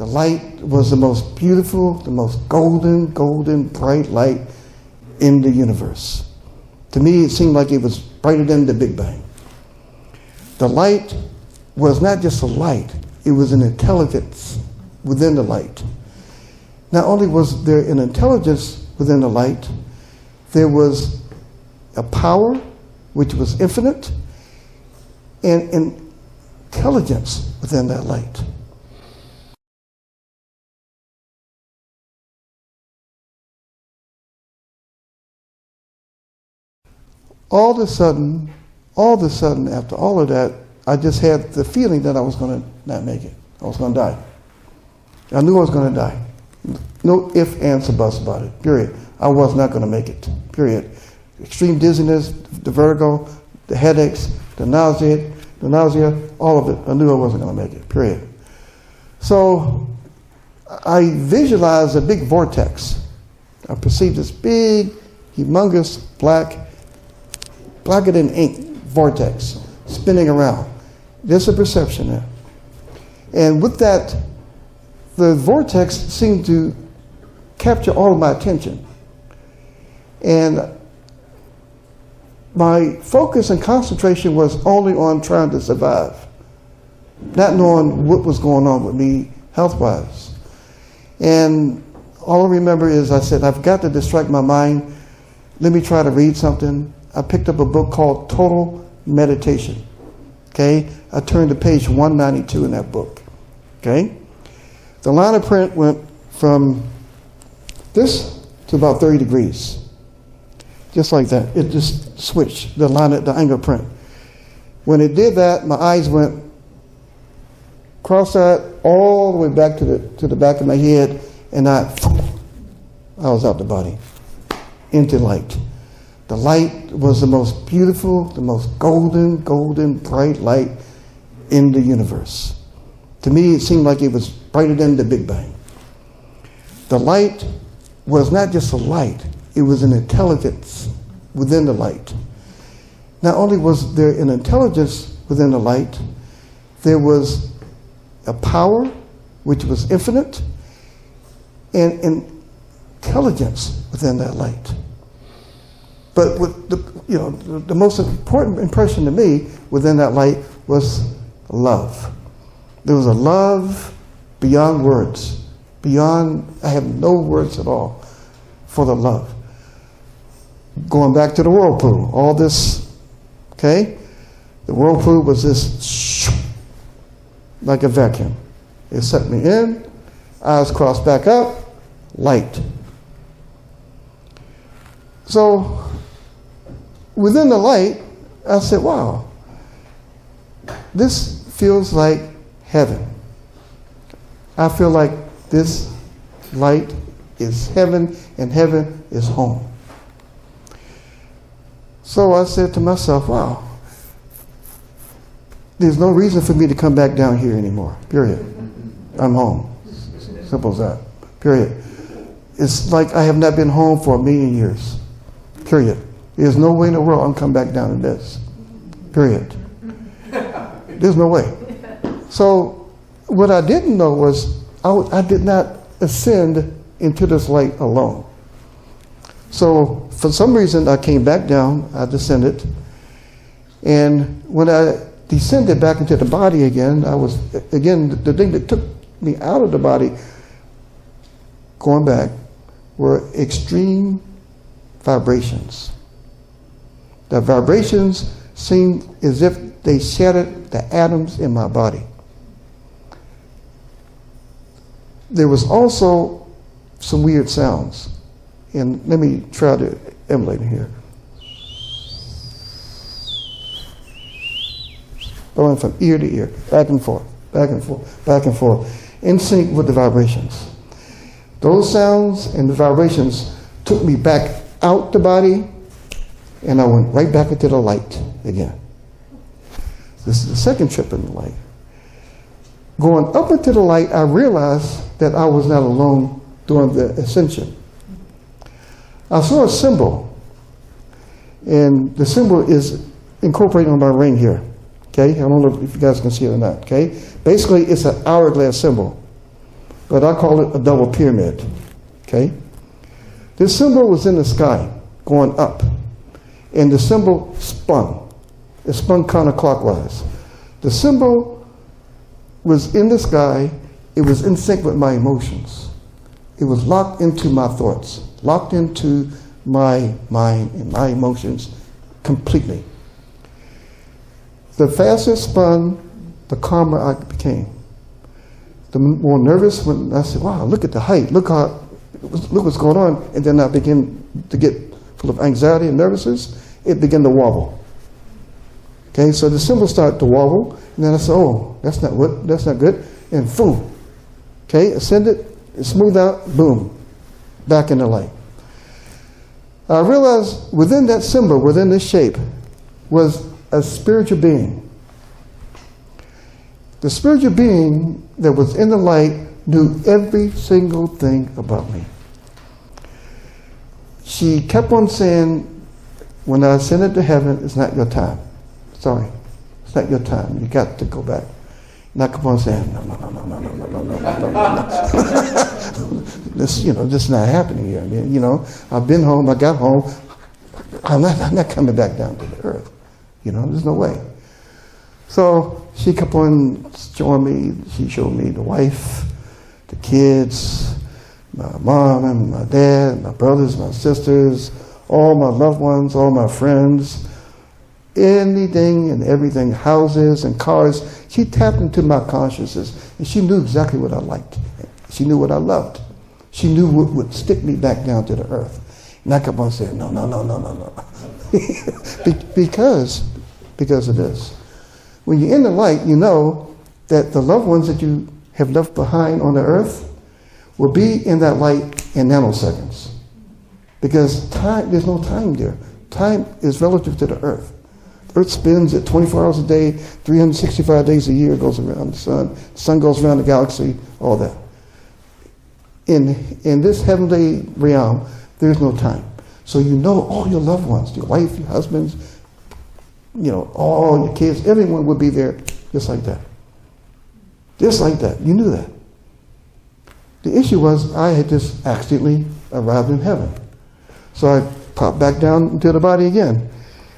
The light was the most beautiful, the most golden, golden, bright light in the universe. To me, it seemed like it was brighter than the Big Bang. The light was not just a light, it was an intelligence within the light. Not only was there an intelligence within the light, there was a power which was infinite and intelligence within that light. All of a sudden, all of a sudden, after all of that, I just had the feeling that I was going to not make it. I was going to die. I knew I was going to die. No ifs, ands, or buts about it. Period. I was not going to make it. Period. Extreme dizziness, the vertigo, the headaches, the nausea, the nausea, all of it. I knew I wasn't going to make it. Period. So I visualized a big vortex. I perceived this big, humongous, black, blacker than ink vortex spinning around. There's a perception there. And with that, the vortex seemed to capture all of my attention. And my focus and concentration was only on trying to survive, not knowing what was going on with me health wise. And all I remember is I said, I've got to distract my mind. Let me try to read something. I picked up a book called Total Meditation. Okay? I turned to page 192 in that book. Okay? The line of print went from this to about 30 degrees. Just like that. It just switched the line of the angle print. When it did that, my eyes went cross-eyed all the way back to the to the back of my head, and I I was out the body into light. The light was the most beautiful, the most golden, golden, bright light in the universe. To me, it seemed like it was brighter than the Big Bang. The light was not just a light, it was an intelligence within the light. Not only was there an intelligence within the light, there was a power which was infinite and intelligence within that light. But the, you know, the, the most important impression to me within that light was love. There was a love beyond words, beyond, I have no words at all for the love. Going back to the whirlpool, all this, okay? The whirlpool was this like a vacuum. It set me in, eyes crossed back up, light. So within the light, I said, wow, this feels like heaven. I feel like this light is heaven and heaven is home. So I said to myself, wow, there's no reason for me to come back down here anymore, period. I'm home. Simple as that, period. It's like I have not been home for a million years, period. There's no way in the world I'm coming back down to this. Period. There's no way. So what I didn't know was I, I did not ascend into this light alone. So for some reason I came back down, I descended, and when I descended back into the body again, I was again the thing that took me out of the body, going back, were extreme vibrations. The vibrations seemed as if they shattered the atoms in my body. There was also some weird sounds. And let me try to emulate here. Going from ear to ear, back and forth, back and forth, back and forth, in sync with the vibrations. Those sounds and the vibrations took me back out the body and I went right back into the light again. This is the second trip in the light. Going up into the light, I realized that I was not alone during the ascension. I saw a symbol, and the symbol is incorporated on my ring here. Okay, I don't know if you guys can see it or not. Okay, basically it's an hourglass symbol. but I call it a double pyramid. Okay? This symbol was in the sky, going up, and the symbol spun. It spun counterclockwise. The symbol was in the sky, it was in sync with my emotions. It was locked into my thoughts, locked into my mind and my emotions completely. The faster it spun, the calmer I became. The more nervous when I said, wow, look at the height, look how, look what's going on. And then I begin to get full of anxiety and nervousness, it began to wobble. Okay, so the symbol started to wobble, and then I said, oh, that's not what, that's not good. And boom. Okay, ascend it smooth out, boom, back in the light. I realized within that symbol, within this shape, was a spiritual being. The spiritual being that was in the light knew every single thing about me. She kept on saying, When I ascended to heaven, it's not your time. Sorry, it's not your time. You got to go back. And I kept on saying, No, no, no, no, no, no, no, no, no, no, no. this, you know, this is not happening here. I mean, you know, I've been home, I got home. I'm not, I'm not coming back down to the earth. You know, there's no way. So she kept on showing me, she showed me the wife, the kids, my mom and my dad, my brothers, my sisters, all my loved ones, all my friends, anything and everything, houses and cars. She tapped into my consciousness and she knew exactly what I liked. She knew what I loved. She knew what would stick me back down to the earth. And I kept on saying, no, no, no, no, no, no. because, because of this. When you're in the light, you know that the loved ones that you have left behind on the earth will be in that light in nanoseconds. Because time, there's no time there. Time is relative to the earth. The earth spins at 24 hours a day, 365 days a year, goes around the sun. The sun goes around the galaxy, all that. In, in this heavenly realm, there's no time. So you know all your loved ones, your wife, your husbands, you know, all your kids, everyone would be there just like that. Just like that. You knew that. The issue was I had just accidentally arrived in heaven. So I popped back down into the body again.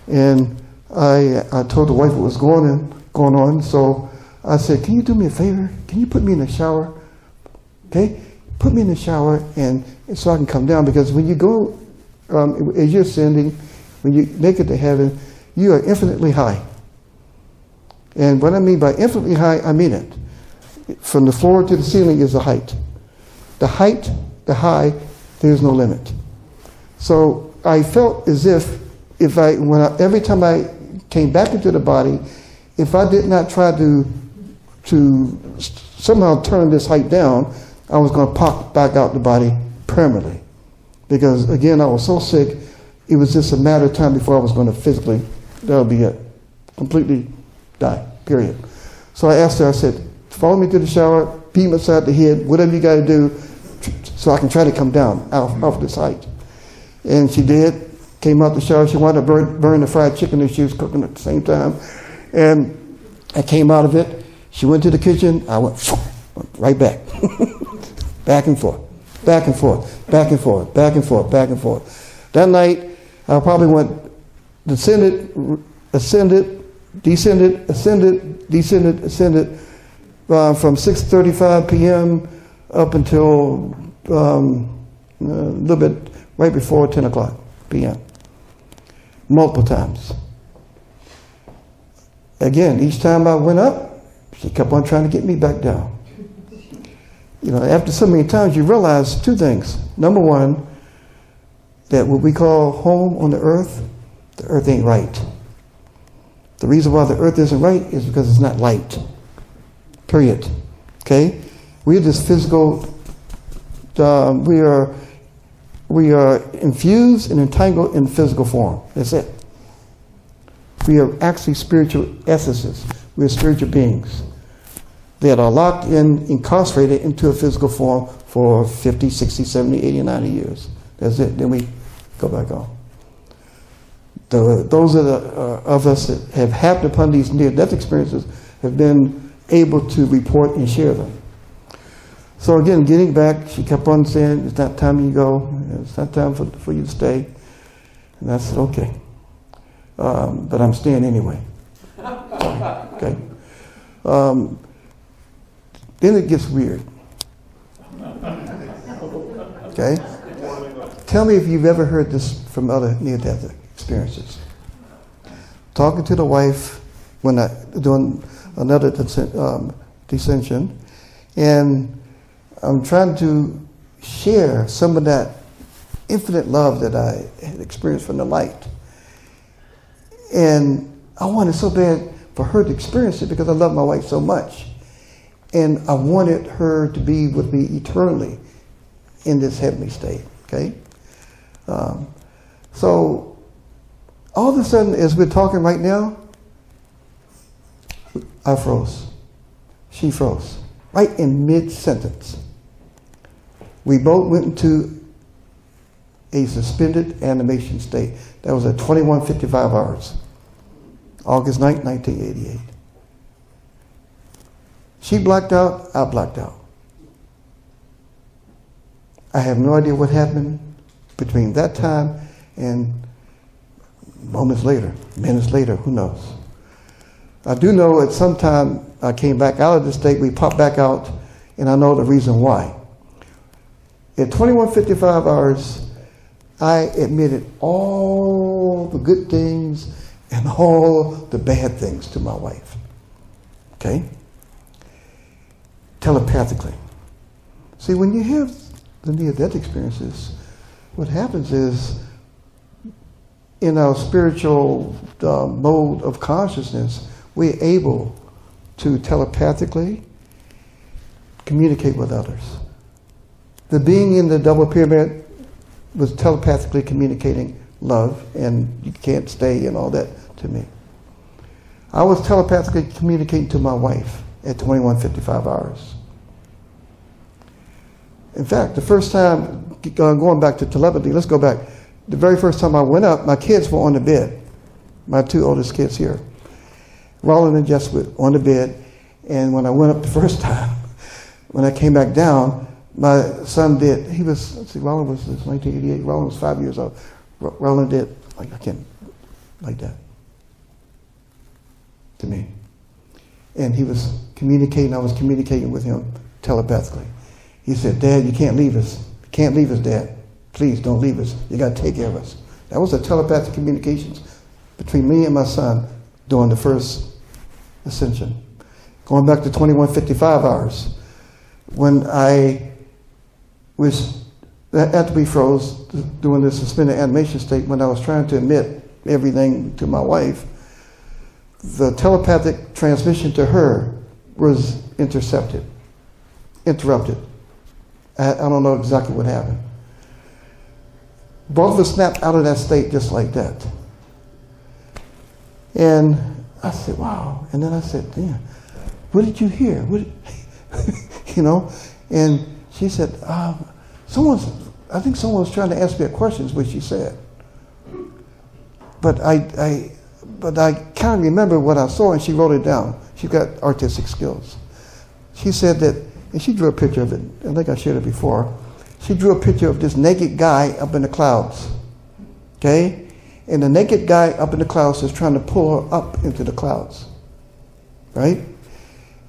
And I, I told the wife what was going on, going on. So I said, Can you do me a favor? Can you put me in the shower? Okay? Put me in the shower and, and so I can come down because when you go, um, as you're ascending, when you make it to heaven, you are infinitely high. And what I mean by infinitely high, I mean it. From the floor to the ceiling is the height. The height, the high, there's no limit. So I felt as if, if I, when I, every time I came back into the body, if I did not try to, to somehow turn this height down, I was going to pop back out the body permanently. Because again, I was so sick, it was just a matter of time before I was going to physically, that would be it. Completely die, period. So I asked her, I said, follow me to the shower, me inside the head, whatever you got to do, so I can try to come down off, off this height. And she did, came out the shower. She wanted to burn, burn the fried chicken that she was cooking at the same time. And I came out of it. She went to the kitchen. I went right back. back and forth, back and forth, back and forth, back and forth, back and forth. That night, I probably went descended, ascended, descended, ascended, descended, ascended uh, from 6.35 p.m. up until um, a little bit right before 10 o'clock p.m. Multiple times. Again, each time I went up, she kept on trying to get me back down. You know, after so many times, you realize two things. Number one, that what we call home on the earth, the earth ain't right. The reason why the earth isn't right is because it's not light. Period. Okay? We're just physical, um, we are we are infused and entangled in physical form. That's it. We are actually spiritual essences. We are spiritual beings that are locked in, incarcerated into a physical form for 50, 60, 70, 80, 90 years. That's it. Then we go back on. The, those of, the, uh, of us that have happened upon these near death experiences have been able to report and share them. So again, getting back, she kept on saying, it's not time you go. It's not time for, for you to stay. And I said, okay. Um, but I'm staying anyway. okay. Um, then it gets weird. Okay? Tell me if you've ever heard this from other near death experiences. Talking to the wife when I doing another um, dissension, and I'm trying to share some of that infinite love that I had experienced from the light. And I wanted so bad for her to experience it because I love my wife so much. And I wanted her to be with me eternally in this heavenly state. Okay? Um, so all of a sudden, as we're talking right now, I froze. She froze. Right in mid sentence. We both went into a suspended animation state. That was at 2155 hours. August 9, 1988. She blacked out, I blacked out. I have no idea what happened between that time and moments later, minutes later, who knows. I do know at some time I came back out of the state, we popped back out, and I know the reason why. At 2155 hours, I admitted all the good things and all the bad things to my wife. Okay? Telepathically. See, when you have the near death experiences, what happens is in our spiritual uh, mode of consciousness, we're able to telepathically communicate with others. The being in the double pyramid was telepathically communicating love, and you can't stay and all that to me. I was telepathically communicating to my wife at 2155 hours. In fact, the first time, uh, going back to telepathy, let's go back. The very first time I went up, my kids were on the bed. My two oldest kids here. Roland and Jess were on the bed. And when I went up the first time, when I came back down, my son did. He was, let's see, Roland was 1988. Roland was five years old. Roland did, like, I can't, like that to me. And he was communicating, I was communicating with him telepathically. He said, Dad, you can't leave us. You can't leave us, Dad. Please don't leave us. You got to take care of us. That was a telepathic communications between me and my son during the first ascension. Going back to 2155 hours, when I was after we froze doing the suspended animation state, when I was trying to admit everything to my wife, the telepathic transmission to her was intercepted, interrupted. I, I don't know exactly what happened. Both of us snapped out of that state just like that. And I said, wow. And then I said, damn, what did you hear? What you know? And she said, um, someone's, I think someone was trying to ask me a question, is what she said. But I, I, but I can't remember what I saw, and she wrote it down. She's got artistic skills. She said that and she drew a picture of it. I think I shared it before. She drew a picture of this naked guy up in the clouds. Okay? And the naked guy up in the clouds is trying to pull her up into the clouds. Right?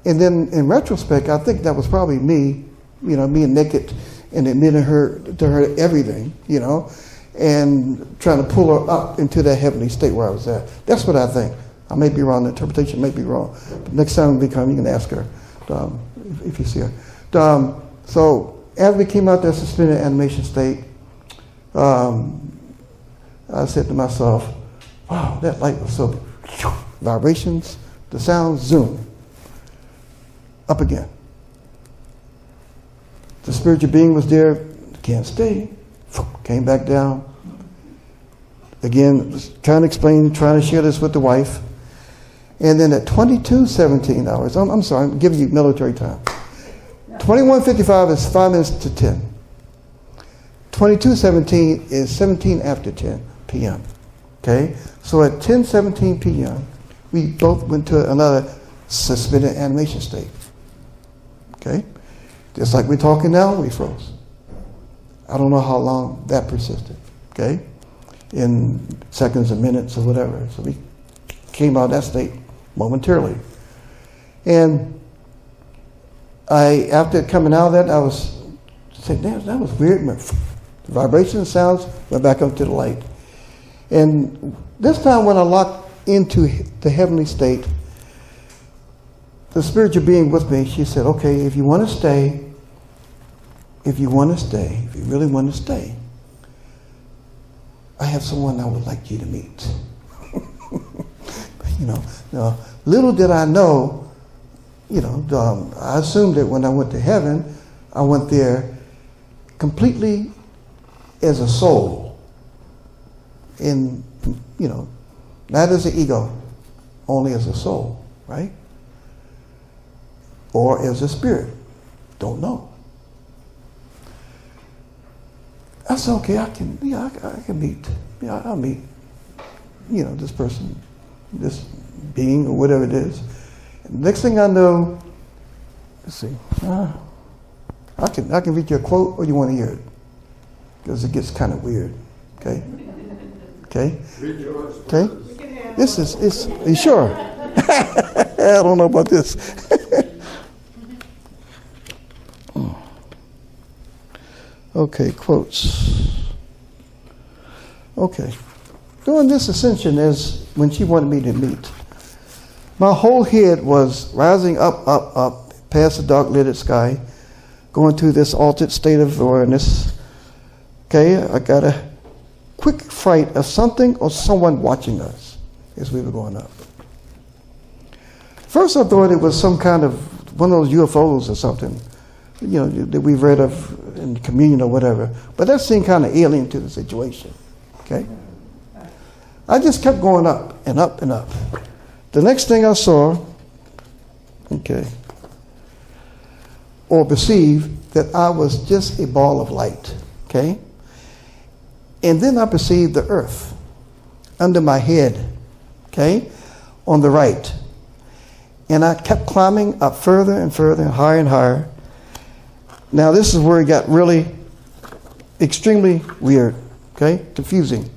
And then in retrospect, I think that was probably me, you know, being naked and admitting her to her everything, you know, and trying to pull her up into that heavenly state where I was at. That's what I think. I may be wrong. The interpretation may be wrong. But next time we come, you can ask her. Um, if you see her. Um, so as we came out that suspended animation state, um, I said to myself, wow, that light was so vibrations, the sound, zoom, up again. The spiritual being was there, can't stay, came back down. Again, trying to explain, trying to share this with the wife. And then at 22, 17 hours, I'm, I'm sorry, I'm giving you military time. 2155 is 5 minutes to 10. 2217 is 17 after 10 p.m. Okay? So at 10:17 p.m., we both went to another suspended animation state. Okay? Just like we're talking now, we froze. I don't know how long that persisted, okay? In seconds and minutes or whatever. So we came out of that state momentarily. And I, after coming out of that, I was saying, damn, that was weird. The vibration sounds went back up to the light. And this time when I locked into the heavenly state, the spiritual being with me, she said, okay, if you want to stay, if you want to stay, if you really want to stay, I have someone I would like you to meet. you know, now, little did I know, you know, um, I assumed that when I went to heaven, I went there completely as a soul. In, you know, not as an ego, only as a soul, right? Or as a spirit. Don't know. I said, okay, I can, yeah, I, I can meet, yeah, I'll meet, you know, this person, this being or whatever it is. Next thing I know, let's see, uh, I can I can read you a quote, or you want to hear it because it gets kind of weird. Okay, okay, okay. This is it's. Are you sure? I don't know about this. Okay, quotes. Okay. During this ascension is when she wanted me to meet. My whole head was rising up, up, up, past the dark lidded sky, going through this altered state of awareness. Okay, I got a quick fright of something or someone watching us as we were going up. First, I thought it was some kind of one of those UFOs or something you know, that we've read of in communion or whatever. But that seemed kind of alien to the situation. Okay? I just kept going up and up and up. The next thing I saw, okay, or perceived that I was just a ball of light. Okay? And then I perceived the earth under my head, okay, on the right. And I kept climbing up further and further and higher and higher now, this is where it got really extremely weird, okay? Confusing.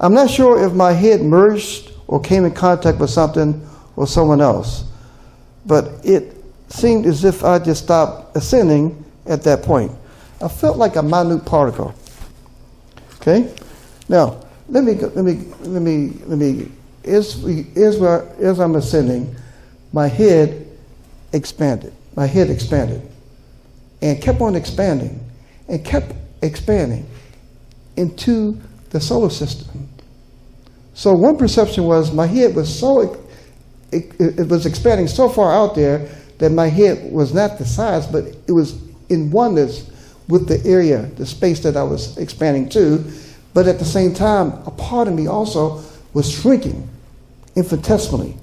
I'm not sure if my head merged or came in contact with something or someone else, but it seemed as if I just stopped ascending at that point. I felt like a minute particle. Okay? Now, let me, let me, let me, let me, as, we, as, we're, as I'm ascending, my head expanded. My head expanded and kept on expanding and kept expanding into the solar system. So one perception was my head was so it, it, was expanding so far out there that my head was not the size, but it was in oneness with the area, the space that I was expanding to. But at the same time, a part of me also was shrinking infinitesimally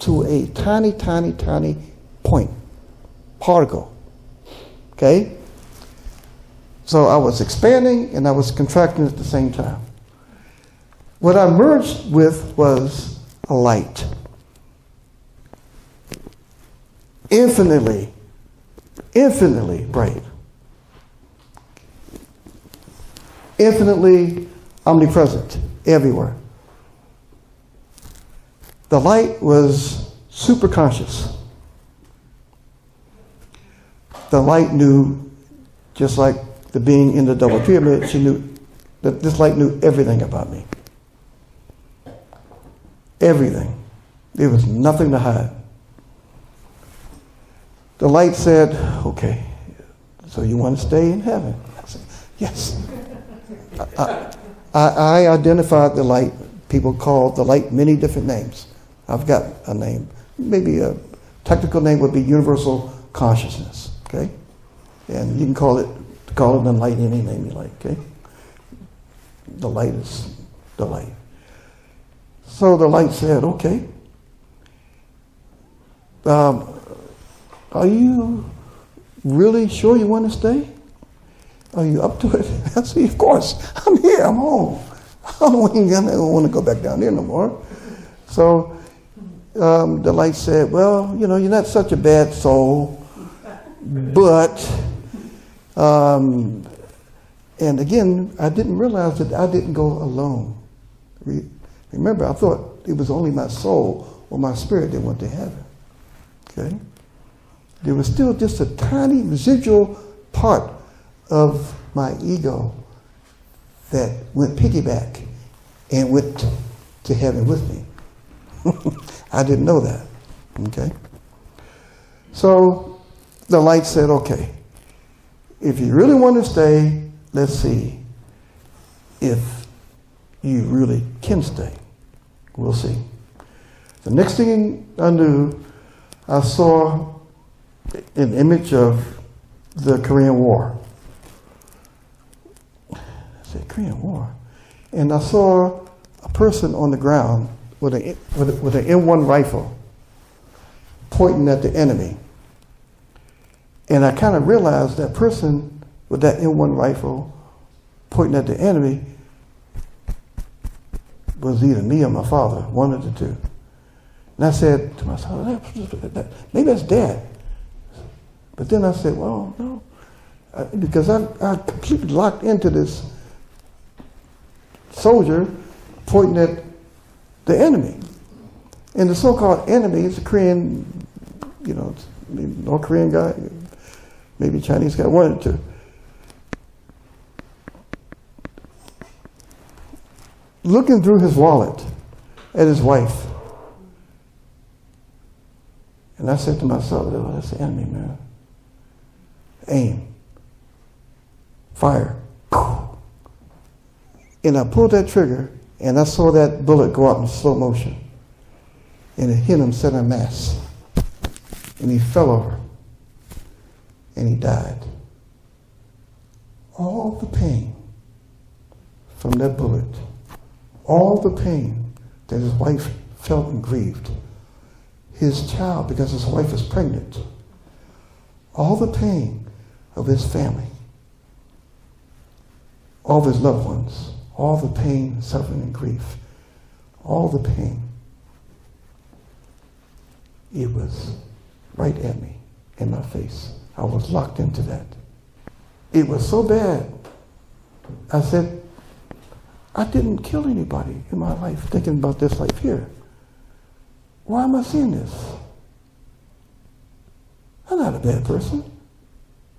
to a tiny, tiny, tiny point, particle. Okay? So I was expanding and I was contracting at the same time. What I merged with was a light. Infinitely, infinitely bright. Infinitely omnipresent everywhere. The light was super conscious the light knew, just like the being in the double pyramid, she knew that this light knew everything about me. Everything. There was nothing to hide. The light said, Okay, so you want to stay in heaven? I said, Yes. I, I, I identified the light. People call the light many different names. I've got a name. Maybe a technical name would be universal consciousness. Okay? And you can call it call it the light any name you like, okay? The light is the light. So the light said, okay. Um, are you really sure you want to stay? Are you up to it? I said, of course. I'm here. I'm home. I don't want to go back down there no more. So um, the light said, well, you know, you're not such a bad soul But, um, and again, I didn't realize that I didn't go alone. Re- Remember, I thought it was only my soul or my spirit that went to heaven. Okay? There was still just a tiny residual part of my ego that went piggyback and went to heaven with me. I didn't know that. Okay? So the light said, okay, if you really want to stay, let's see if you really can stay. We'll see. The next thing I knew, I saw an image of the Korean War. I said, Korean War? And I saw a person on the ground with, a, with, a, with an M1 rifle pointing at the enemy. And I kind of realized that person with that M1 rifle pointing at the enemy was either me or my father, one of the two. And I said to myself, maybe that's dad. But then I said, well, no, because I, I completely locked into this soldier pointing at the enemy. And the so-called enemy is a Korean, you know, North Korean guy, maybe Chinese guy, wanted to. Looking through his wallet at his wife. And I said to myself, oh, that's the enemy, man. Aim. Fire. And I pulled that trigger and I saw that bullet go out in slow motion. And it hit him center mass. And he fell over. And he died. All the pain from that bullet, all the pain that his wife felt and grieved, his child, because his wife is pregnant, all the pain of his family, all of his loved ones, all the pain, suffering, and grief, all the pain, it was right at me, in my face. I was locked into that. It was so bad. I said, I didn't kill anybody in my life thinking about this life here. Why am I seeing this? I'm not a bad person.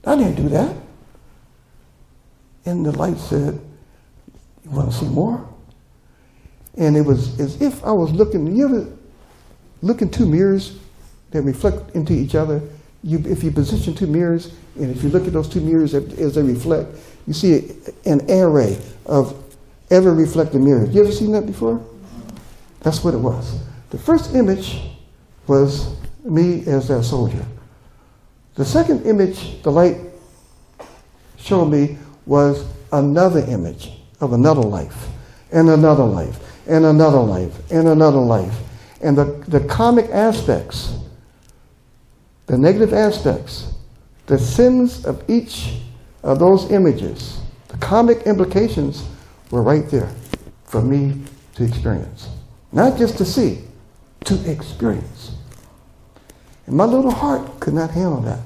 I didn't do that. And the light said, You want to see more? And it was as if I was looking, you ever look in two mirrors that reflect into each other? You, if you position two mirrors, and if you look at those two mirrors as they reflect, you see an array of ever reflecting mirrors. You ever seen that before? That's what it was. The first image was me as that soldier. The second image the light showed me was another image of another life, and another life, and another life, and another life. And the, the karmic aspects, the negative aspects, the sins of each of those images, the karmic implications were right there for me to experience. Not just to see, to experience. And my little heart could not handle that.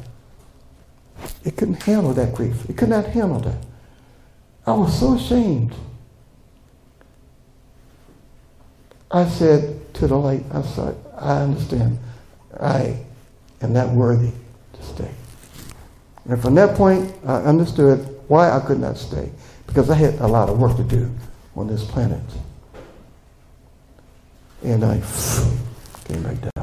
It couldn't handle that grief. It could not handle that. I was so ashamed. I said to the light, I said, I understand. I am not worthy to stay. And from that point, I understood why I could not stay. Because I had a lot of work to do on this planet. And I came back down.